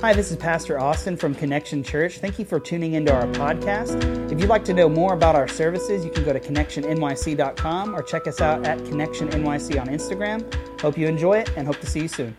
Hi, this is Pastor Austin from Connection Church. Thank you for tuning into our podcast. If you'd like to know more about our services, you can go to connectionnyc.com or check us out at connectionnyc on Instagram. Hope you enjoy it and hope to see you soon.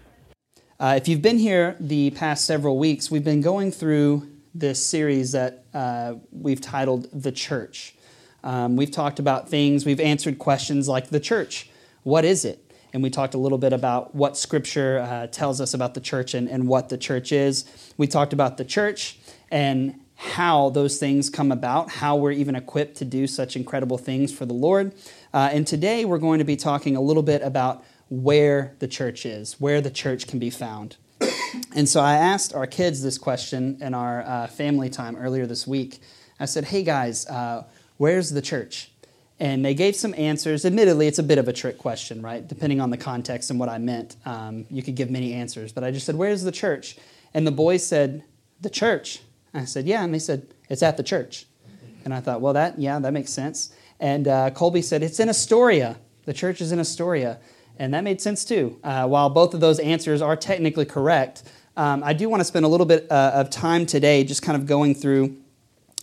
Uh, if you've been here the past several weeks, we've been going through this series that uh, we've titled The Church. Um, we've talked about things, we've answered questions like the church. What is it? And we talked a little bit about what Scripture uh, tells us about the church and, and what the church is. We talked about the church and how those things come about, how we're even equipped to do such incredible things for the Lord. Uh, and today we're going to be talking a little bit about where the church is, where the church can be found. and so I asked our kids this question in our uh, family time earlier this week. I said, Hey guys, uh, where's the church? And they gave some answers. Admittedly, it's a bit of a trick question, right? Depending on the context and what I meant, um, you could give many answers. But I just said, Where's the church? And the boys said, The church. I said, Yeah. And they said, It's at the church. And I thought, Well, that, yeah, that makes sense. And uh, Colby said, It's in Astoria. The church is in Astoria. And that made sense too. Uh, while both of those answers are technically correct, um, I do want to spend a little bit uh, of time today just kind of going through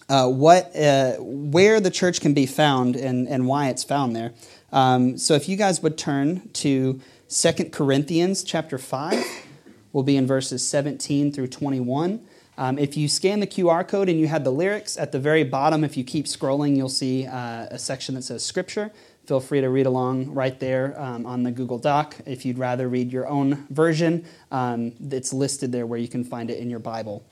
uh, what, uh, where the church can be found and, and why it's found there. Um, so if you guys would turn to 2 Corinthians chapter 5, we'll be in verses 17 through 21. Um, if you scan the QR code and you have the lyrics at the very bottom, if you keep scrolling, you'll see uh, a section that says Scripture. Feel free to read along right there um, on the Google Doc. If you'd rather read your own version, um, it's listed there where you can find it in your Bible.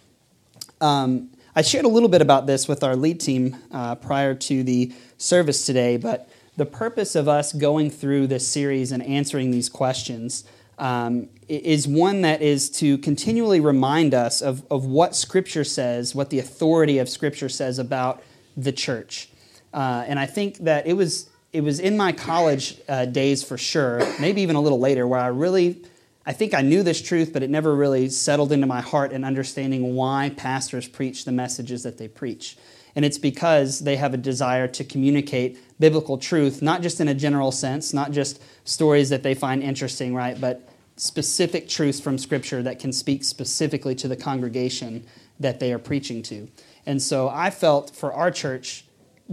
Um, I shared a little bit about this with our lead team uh, prior to the service today, but the purpose of us going through this series and answering these questions um, is one that is to continually remind us of, of what Scripture says, what the authority of Scripture says about the church. Uh, and I think that it was it was in my college uh, days for sure, maybe even a little later, where I really I think I knew this truth, but it never really settled into my heart in understanding why pastors preach the messages that they preach. And it's because they have a desire to communicate biblical truth, not just in a general sense, not just stories that they find interesting, right? But specific truths from Scripture that can speak specifically to the congregation that they are preaching to. And so I felt for our church,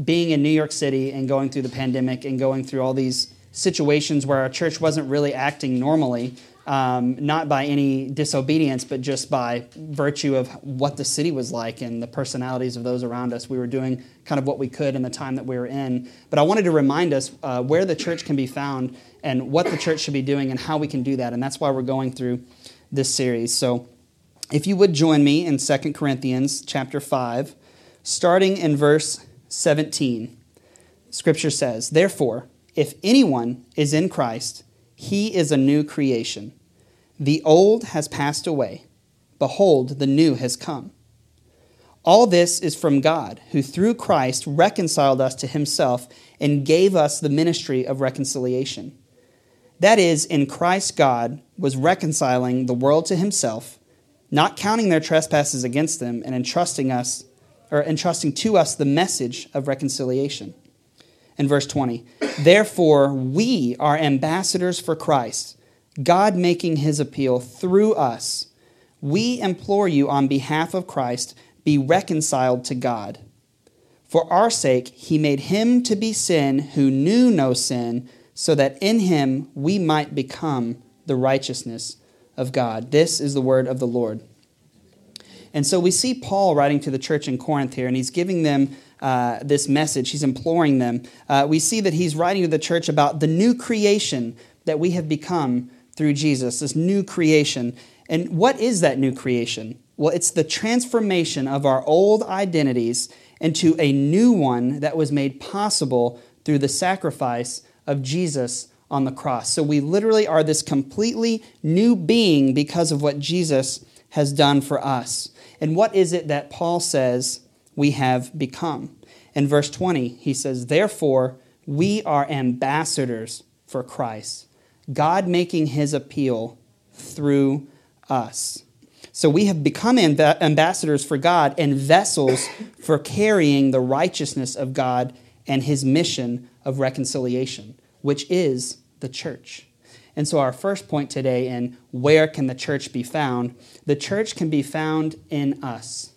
being in New York City and going through the pandemic and going through all these situations where our church wasn't really acting normally, um, not by any disobedience, but just by virtue of what the city was like and the personalities of those around us. We were doing kind of what we could in the time that we were in. But I wanted to remind us uh, where the church can be found and what the church should be doing and how we can do that. And that's why we're going through this series. So if you would join me in 2 Corinthians chapter 5, starting in verse 17, Scripture says, Therefore, if anyone is in Christ, he is a new creation. The old has passed away. Behold, the new has come. All this is from God, who through Christ reconciled us to himself and gave us the ministry of reconciliation. That is, in Christ, God was reconciling the world to himself, not counting their trespasses against them, and entrusting us or entrusting to us the message of reconciliation in verse 20. Therefore, we are ambassadors for Christ, God making his appeal through us. We implore you on behalf of Christ, be reconciled to God. For our sake, he made him to be sin who knew no sin, so that in him we might become the righteousness of God. This is the word of the Lord. And so we see Paul writing to the church in Corinth here, and he's giving them uh, this message. He's imploring them. Uh, we see that he's writing to the church about the new creation that we have become through Jesus, this new creation. And what is that new creation? Well, it's the transformation of our old identities into a new one that was made possible through the sacrifice of Jesus on the cross. So we literally are this completely new being because of what Jesus has done for us. And what is it that Paul says we have become. In verse 20, he says, Therefore, we are ambassadors for Christ, God making his appeal through us. So we have become ambassadors for God and vessels for carrying the righteousness of God and his mission of reconciliation, which is the church. And so, our first point today in where can the church be found? The church can be found in us.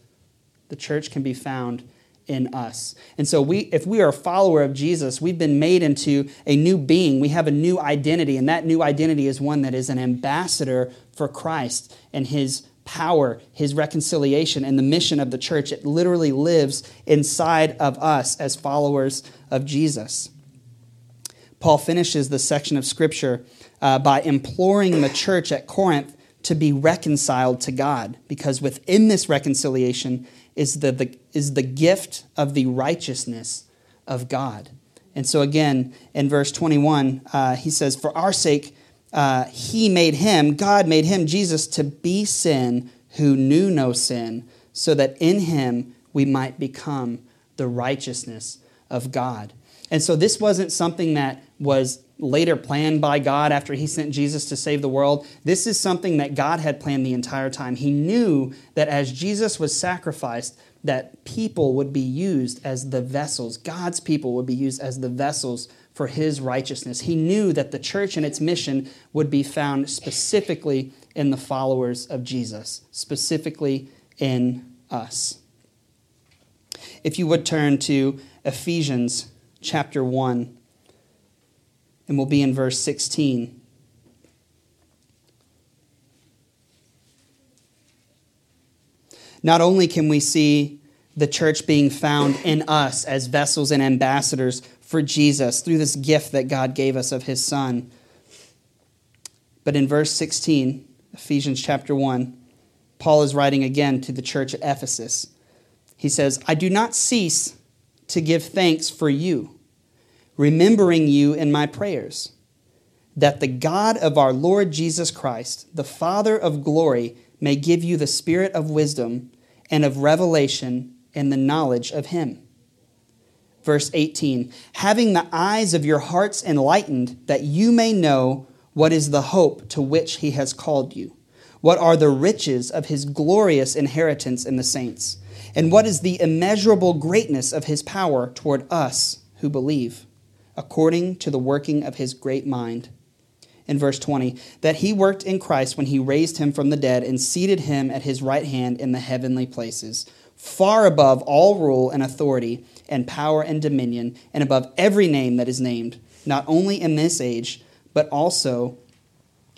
The church can be found in us. And so we if we are a follower of Jesus, we've been made into a new being. We have a new identity, and that new identity is one that is an ambassador for Christ and his power, his reconciliation, and the mission of the church. It literally lives inside of us as followers of Jesus. Paul finishes this section of scripture uh, by imploring the church at Corinth to be reconciled to God, because within this reconciliation is the, the, is the gift of the righteousness of God. And so, again, in verse 21, uh, he says, For our sake, uh, he made him, God made him, Jesus, to be sin who knew no sin, so that in him we might become the righteousness of God. And so, this wasn't something that was later planned by God after he sent Jesus to save the world. This is something that God had planned the entire time. He knew that as Jesus was sacrificed, that people would be used as the vessels. God's people would be used as the vessels for his righteousness. He knew that the church and its mission would be found specifically in the followers of Jesus, specifically in us. If you would turn to Ephesians chapter 1 and we'll be in verse 16. Not only can we see the church being found in us as vessels and ambassadors for Jesus through this gift that God gave us of his Son, but in verse 16, Ephesians chapter 1, Paul is writing again to the church at Ephesus. He says, I do not cease to give thanks for you remembering you in my prayers, that the God of our Lord Jesus Christ, the Father of glory, may give you the spirit of wisdom and of revelation and the knowledge of him. Verse 18 Having the eyes of your hearts enlightened, that you may know what is the hope to which he has called you, what are the riches of his glorious inheritance in the saints, and what is the immeasurable greatness of his power toward us who believe according to the working of his great mind. In verse 20, that he worked in Christ when he raised him from the dead and seated him at his right hand in the heavenly places, far above all rule and authority and power and dominion, and above every name that is named, not only in this age, but also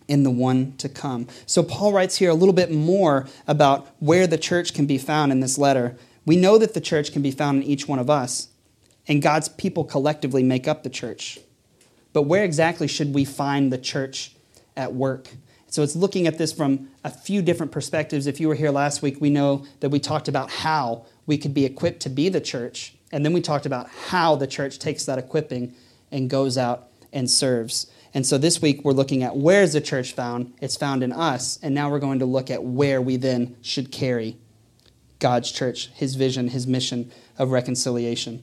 in the one to come. So Paul writes here a little bit more about where the church can be found in this letter. We know that the church can be found in each one of us and God's people collectively make up the church. But where exactly should we find the church at work? So it's looking at this from a few different perspectives. If you were here last week, we know that we talked about how we could be equipped to be the church. And then we talked about how the church takes that equipping and goes out and serves. And so this week we're looking at where is the church found? It's found in us. And now we're going to look at where we then should carry God's church, his vision, his mission of reconciliation.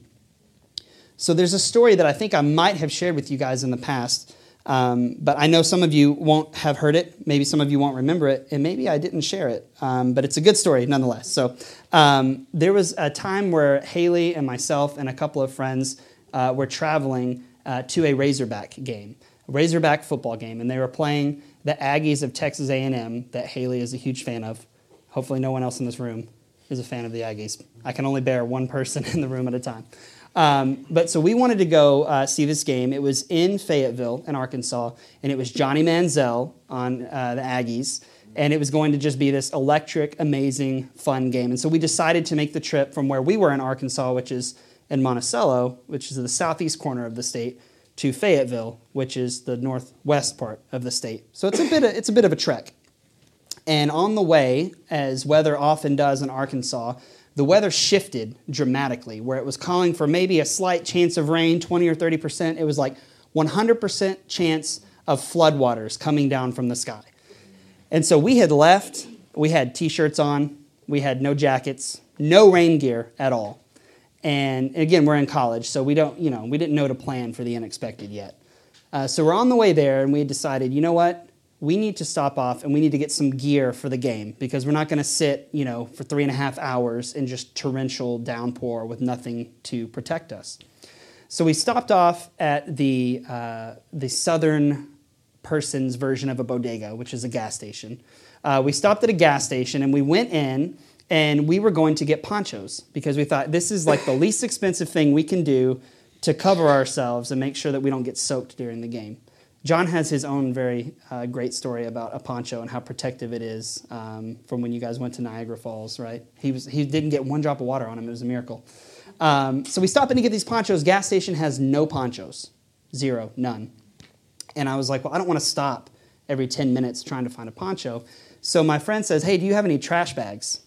So there's a story that I think I might have shared with you guys in the past, um, but I know some of you won't have heard it. Maybe some of you won't remember it, and maybe I didn't share it. Um, but it's a good story nonetheless. So um, there was a time where Haley and myself and a couple of friends uh, were traveling uh, to a Razorback game, a Razorback football game, and they were playing the Aggies of Texas A&M that Haley is a huge fan of. Hopefully, no one else in this room is a fan of the Aggies. I can only bear one person in the room at a time. Um, but so we wanted to go uh, see this game. It was in Fayetteville, in Arkansas, and it was Johnny Manziel on uh, the Aggies. And it was going to just be this electric, amazing, fun game. And so we decided to make the trip from where we were in Arkansas, which is in Monticello, which is the southeast corner of the state, to Fayetteville, which is the northwest part of the state. So it's a bit of, it's a bit of a trek. And on the way, as weather often does in Arkansas, the weather shifted dramatically, where it was calling for maybe a slight chance of rain, 20 or 30%. It was like 100% chance of floodwaters coming down from the sky. And so we had left, we had t shirts on, we had no jackets, no rain gear at all. And again, we're in college, so we don't, you know, we didn't know to plan for the unexpected yet. Uh, so we're on the way there, and we decided, you know what? We need to stop off and we need to get some gear for the game because we're not going to sit, you know, for three and a half hours in just torrential downpour with nothing to protect us. So we stopped off at the, uh, the southern person's version of a bodega, which is a gas station. Uh, we stopped at a gas station and we went in and we were going to get ponchos because we thought this is like the least expensive thing we can do to cover ourselves and make sure that we don't get soaked during the game. John has his own very uh, great story about a poncho and how protective it is um, from when you guys went to Niagara Falls, right? He, was, he didn't get one drop of water on him, it was a miracle. Um, so we stop in to get these ponchos. Gas station has no ponchos, zero, none. And I was like, well, I don't want to stop every 10 minutes trying to find a poncho. So my friend says, hey, do you have any trash bags?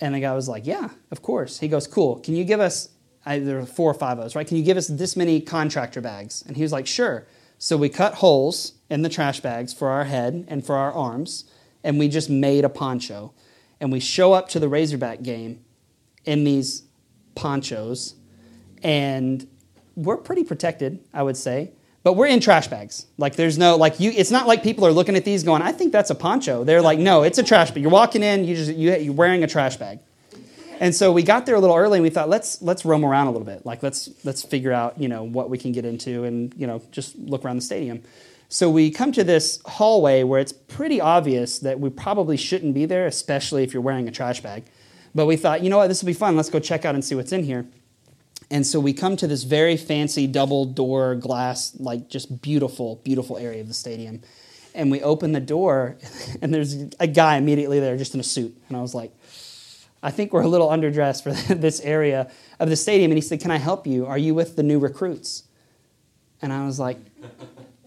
And the guy was like, yeah, of course. He goes, cool. Can you give us, I, there four or five of us, right? Can you give us this many contractor bags? And he was like, sure. So we cut holes in the trash bags for our head and for our arms, and we just made a poncho. And we show up to the Razorback game in these ponchos, and we're pretty protected, I would say. But we're in trash bags. Like there's no like you. It's not like people are looking at these going, "I think that's a poncho." They're like, "No, it's a trash bag." You're walking in, you just you, you're wearing a trash bag. And so we got there a little early and we thought let's let's roam around a little bit. Like let's let's figure out, you know, what we can get into and, you know, just look around the stadium. So we come to this hallway where it's pretty obvious that we probably shouldn't be there, especially if you're wearing a trash bag. But we thought, you know what, this will be fun. Let's go check out and see what's in here. And so we come to this very fancy double door glass, like just beautiful, beautiful area of the stadium. And we open the door, and there's a guy immediately there just in a suit. And I was like, I think we're a little underdressed for this area of the stadium. And he said, Can I help you? Are you with the new recruits? And I was like,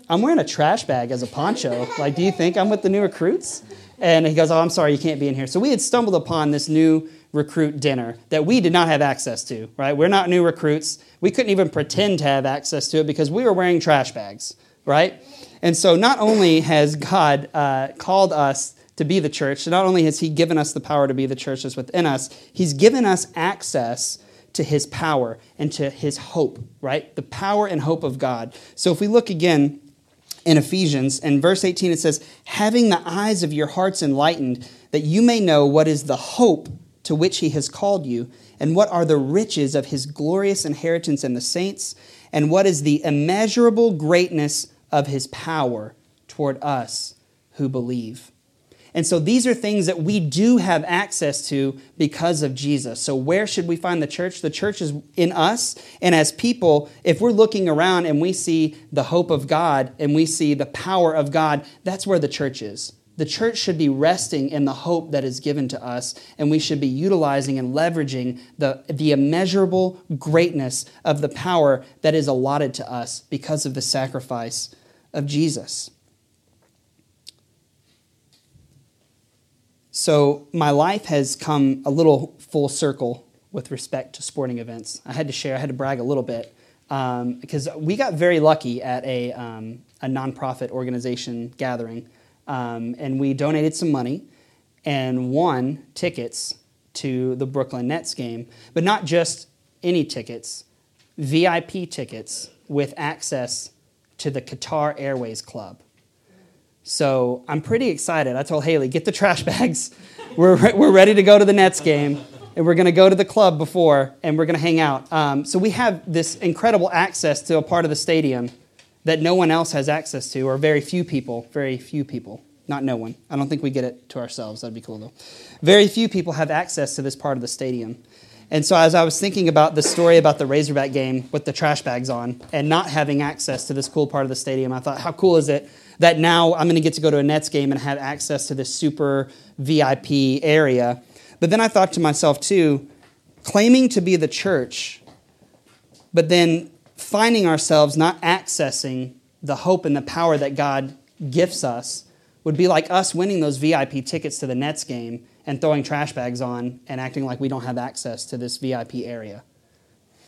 I'm wearing a trash bag as a poncho. Like, do you think I'm with the new recruits? And he goes, Oh, I'm sorry, you can't be in here. So we had stumbled upon this new recruit dinner that we did not have access to, right? We're not new recruits. We couldn't even pretend to have access to it because we were wearing trash bags, right? And so not only has God uh, called us to be the church. Not only has He given us the power to be the church that's within us, He's given us access to His power and to His hope, right? The power and hope of God. So if we look again in Ephesians, in verse 18, it says, Having the eyes of your hearts enlightened, that you may know what is the hope to which He has called you, and what are the riches of His glorious inheritance in the saints, and what is the immeasurable greatness of His power toward us who believe. And so these are things that we do have access to because of Jesus. So where should we find the church? The church is in us. And as people, if we're looking around and we see the hope of God and we see the power of God, that's where the church is. The church should be resting in the hope that is given to us, and we should be utilizing and leveraging the, the immeasurable greatness of the power that is allotted to us because of the sacrifice of Jesus. So my life has come a little full circle with respect to sporting events. I had to share, I had to brag a little bit um, because we got very lucky at a, um, a nonprofit organization gathering, um, and we donated some money and won tickets to the Brooklyn Nets game, but not just any tickets, VIP tickets with access to the Qatar Airways Club. So I'm pretty excited. I told Haley, get the trash bags. We're, we're ready to go to the Nets game. And we're going to go to the club before and we're going to hang out. Um, so we have this incredible access to a part of the stadium that no one else has access to, or very few people, very few people. Not no one. I don't think we get it to ourselves. That'd be cool though. Very few people have access to this part of the stadium. And so, as I was thinking about the story about the Razorback game with the trash bags on and not having access to this cool part of the stadium, I thought, how cool is it that now I'm going to get to go to a Nets game and have access to this super VIP area? But then I thought to myself, too, claiming to be the church, but then finding ourselves not accessing the hope and the power that God gifts us would be like us winning those VIP tickets to the Nets game and throwing trash bags on and acting like we don't have access to this VIP area.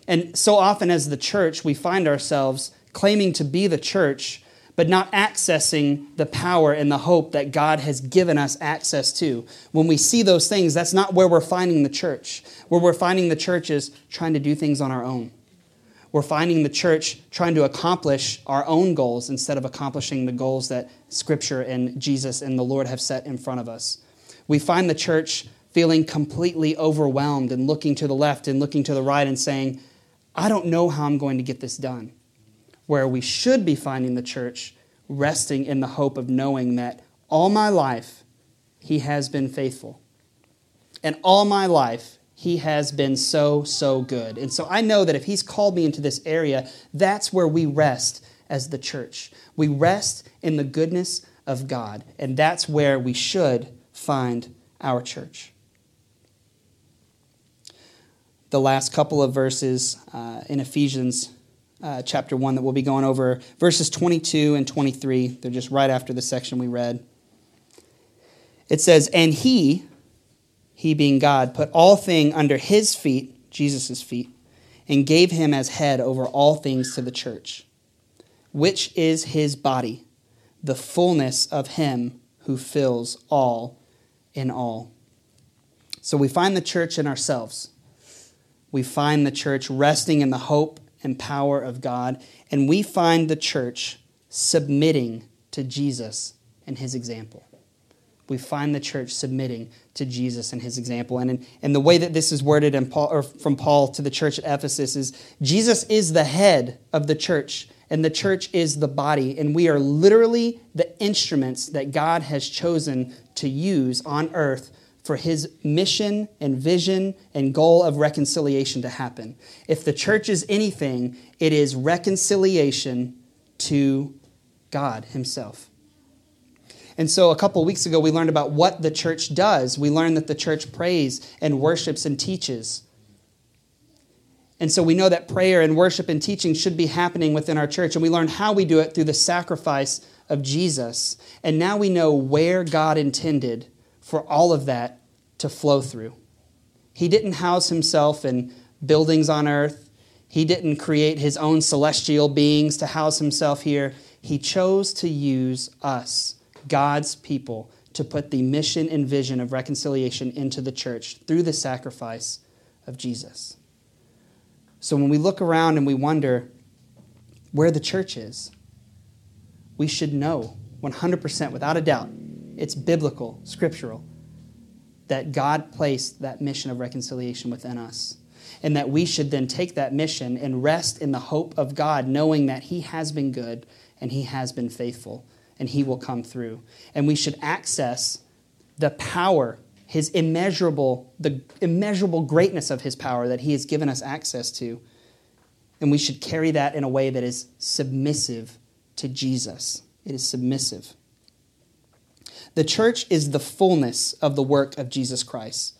And so often, as the church, we find ourselves claiming to be the church, but not accessing the power and the hope that God has given us access to. When we see those things, that's not where we're finding the church. Where we're finding the church is trying to do things on our own. We're finding the church trying to accomplish our own goals instead of accomplishing the goals that Scripture and Jesus and the Lord have set in front of us. We find the church feeling completely overwhelmed and looking to the left and looking to the right and saying, I don't know how I'm going to get this done. Where we should be finding the church resting in the hope of knowing that all my life He has been faithful. And all my life He has been so, so good. And so I know that if He's called me into this area, that's where we rest as the church. We rest in the goodness of God. And that's where we should find our church. The last couple of verses uh, in Ephesians uh, chapter 1 that we'll be going over, verses 22 and 23. They're just right after the section we read. It says, And he, he being God, put all thing under his feet, Jesus' feet, and gave him as head over all things to the church, which is his body, the fullness of him who fills all in all. So we find the church in ourselves. We find the church resting in the hope and power of God, and we find the church submitting to Jesus and his example. We find the church submitting to Jesus and his example. And, in, and the way that this is worded in Paul, or from Paul to the church at Ephesus is Jesus is the head of the church, and the church is the body. And we are literally the instruments that God has chosen to use on earth for his mission and vision and goal of reconciliation to happen. If the church is anything, it is reconciliation to God himself. And so a couple weeks ago, we learned about what the church does. We learned that the church prays and worships and teaches. And so we know that prayer and worship and teaching should be happening within our church. And we learned how we do it through the sacrifice of Jesus. And now we know where God intended for all of that to flow through. He didn't house himself in buildings on earth. He didn't create his own celestial beings to house himself here. He chose to use us, God's people, to put the mission and vision of reconciliation into the church through the sacrifice of Jesus. So when we look around and we wonder where the church is, we should know 100% without a doubt it's biblical, scriptural, that God placed that mission of reconciliation within us. And that we should then take that mission and rest in the hope of God, knowing that He has been good and He has been faithful and He will come through. And we should access the power, His immeasurable, the immeasurable greatness of His power that He has given us access to. And we should carry that in a way that is submissive to Jesus. It is submissive. The church is the fullness of the work of Jesus Christ.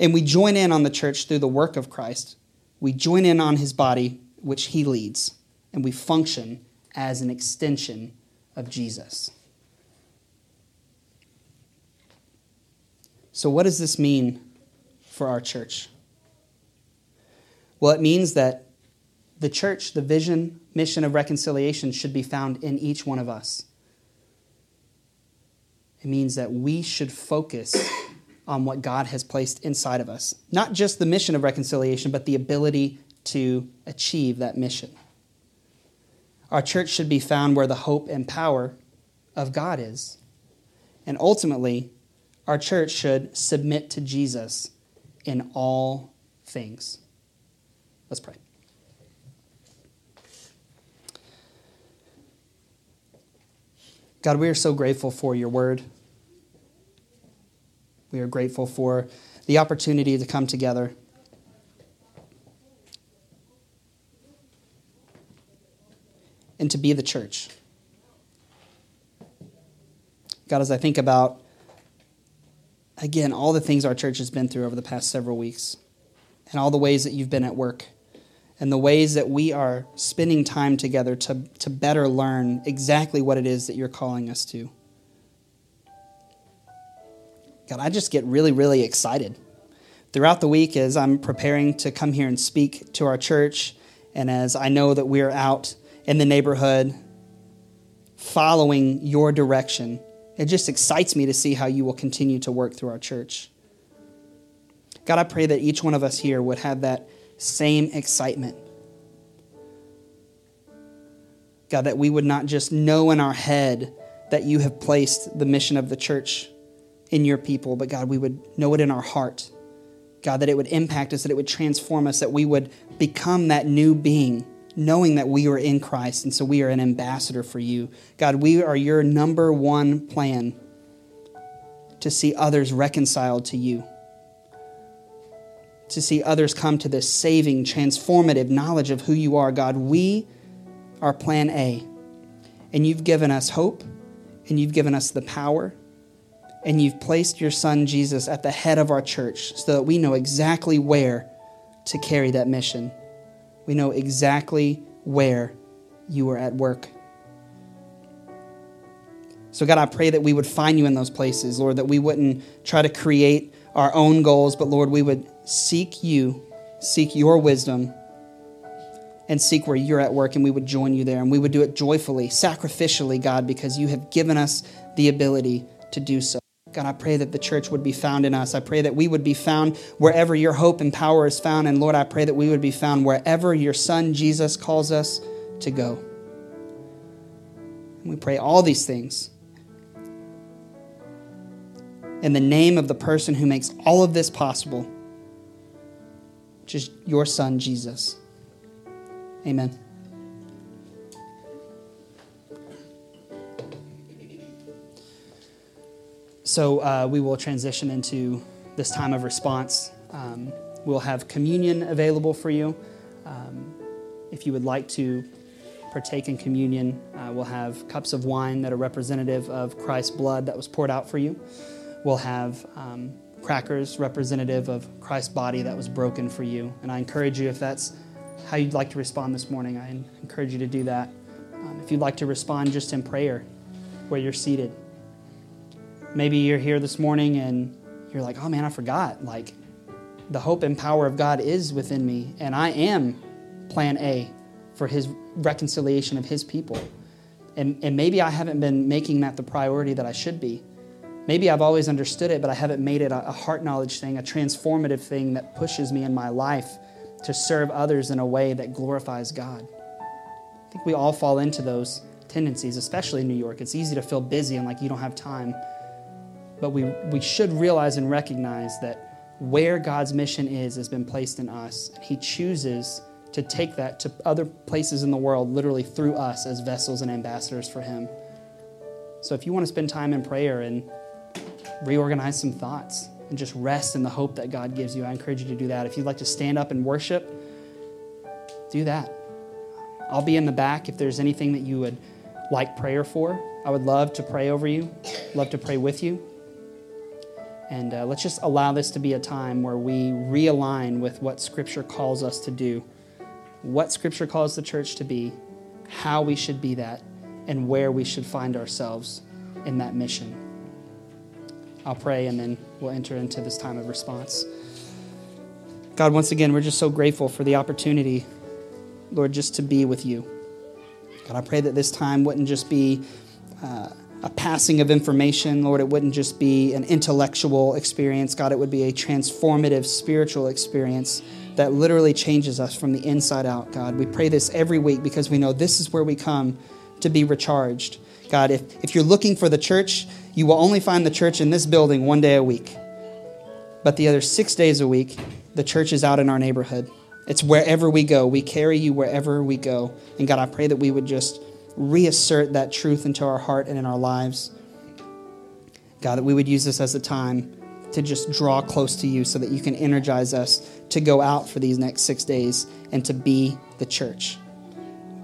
And we join in on the church through the work of Christ. We join in on his body, which he leads, and we function as an extension of Jesus. So, what does this mean for our church? Well, it means that the church, the vision, mission of reconciliation, should be found in each one of us. It means that we should focus on what God has placed inside of us. Not just the mission of reconciliation, but the ability to achieve that mission. Our church should be found where the hope and power of God is. And ultimately, our church should submit to Jesus in all things. Let's pray. God, we are so grateful for your word. We are grateful for the opportunity to come together. And to be the church. God, as I think about, again, all the things our church has been through over the past several weeks, and all the ways that you've been at work, and the ways that we are spending time together to, to better learn exactly what it is that you're calling us to. God, I just get really, really excited. Throughout the week, as I'm preparing to come here and speak to our church, and as I know that we're out in the neighborhood following your direction, it just excites me to see how you will continue to work through our church. God, I pray that each one of us here would have that same excitement. God, that we would not just know in our head that you have placed the mission of the church in your people, but God, we would know it in our heart. God, that it would impact us, that it would transform us, that we would become that new being knowing that we are in Christ, and so we are an ambassador for you. God, we are your number one plan to see others reconciled to you, to see others come to this saving, transformative knowledge of who you are. God, we are plan A, and you've given us hope, and you've given us the power. And you've placed your son Jesus at the head of our church so that we know exactly where to carry that mission. We know exactly where you are at work. So, God, I pray that we would find you in those places, Lord, that we wouldn't try to create our own goals, but Lord, we would seek you, seek your wisdom, and seek where you're at work, and we would join you there. And we would do it joyfully, sacrificially, God, because you have given us the ability to do so. God, I pray that the church would be found in us. I pray that we would be found wherever your hope and power is found. And Lord, I pray that we would be found wherever your Son Jesus calls us to go. And we pray all these things in the name of the person who makes all of this possible, which is your Son, Jesus. Amen. So uh, we will transition into this time of response. Um, we'll have communion available for you. Um, if you would like to partake in communion, uh, we'll have cups of wine that are representative of Christ's blood that was poured out for you. We'll have um, crackers representative of Christ's body that was broken for you. And I encourage you, if that's how you'd like to respond this morning, I encourage you to do that. Um, if you'd like to respond just in prayer where you're seated, Maybe you're here this morning and you're like, oh man, I forgot. Like, the hope and power of God is within me, and I am plan A for His reconciliation of His people. And, and maybe I haven't been making that the priority that I should be. Maybe I've always understood it, but I haven't made it a, a heart knowledge thing, a transformative thing that pushes me in my life to serve others in a way that glorifies God. I think we all fall into those tendencies, especially in New York. It's easy to feel busy and like you don't have time. But we, we should realize and recognize that where God's mission is has been placed in us. He chooses to take that to other places in the world, literally through us as vessels and ambassadors for Him. So if you want to spend time in prayer and reorganize some thoughts and just rest in the hope that God gives you, I encourage you to do that. If you'd like to stand up and worship, do that. I'll be in the back if there's anything that you would like prayer for. I would love to pray over you, love to pray with you. And uh, let's just allow this to be a time where we realign with what Scripture calls us to do, what Scripture calls the church to be, how we should be that, and where we should find ourselves in that mission. I'll pray and then we'll enter into this time of response. God, once again, we're just so grateful for the opportunity, Lord, just to be with you. God, I pray that this time wouldn't just be. Uh, a passing of information. Lord, it wouldn't just be an intellectual experience. God, it would be a transformative spiritual experience that literally changes us from the inside out, God. We pray this every week because we know this is where we come to be recharged. God, if, if you're looking for the church, you will only find the church in this building one day a week. But the other six days a week, the church is out in our neighborhood. It's wherever we go. We carry you wherever we go. And God, I pray that we would just reassert that truth into our heart and in our lives. God, that we would use this as a time to just draw close to you so that you can energize us to go out for these next six days and to be the church.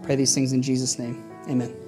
Pray these things in Jesus' name. Amen.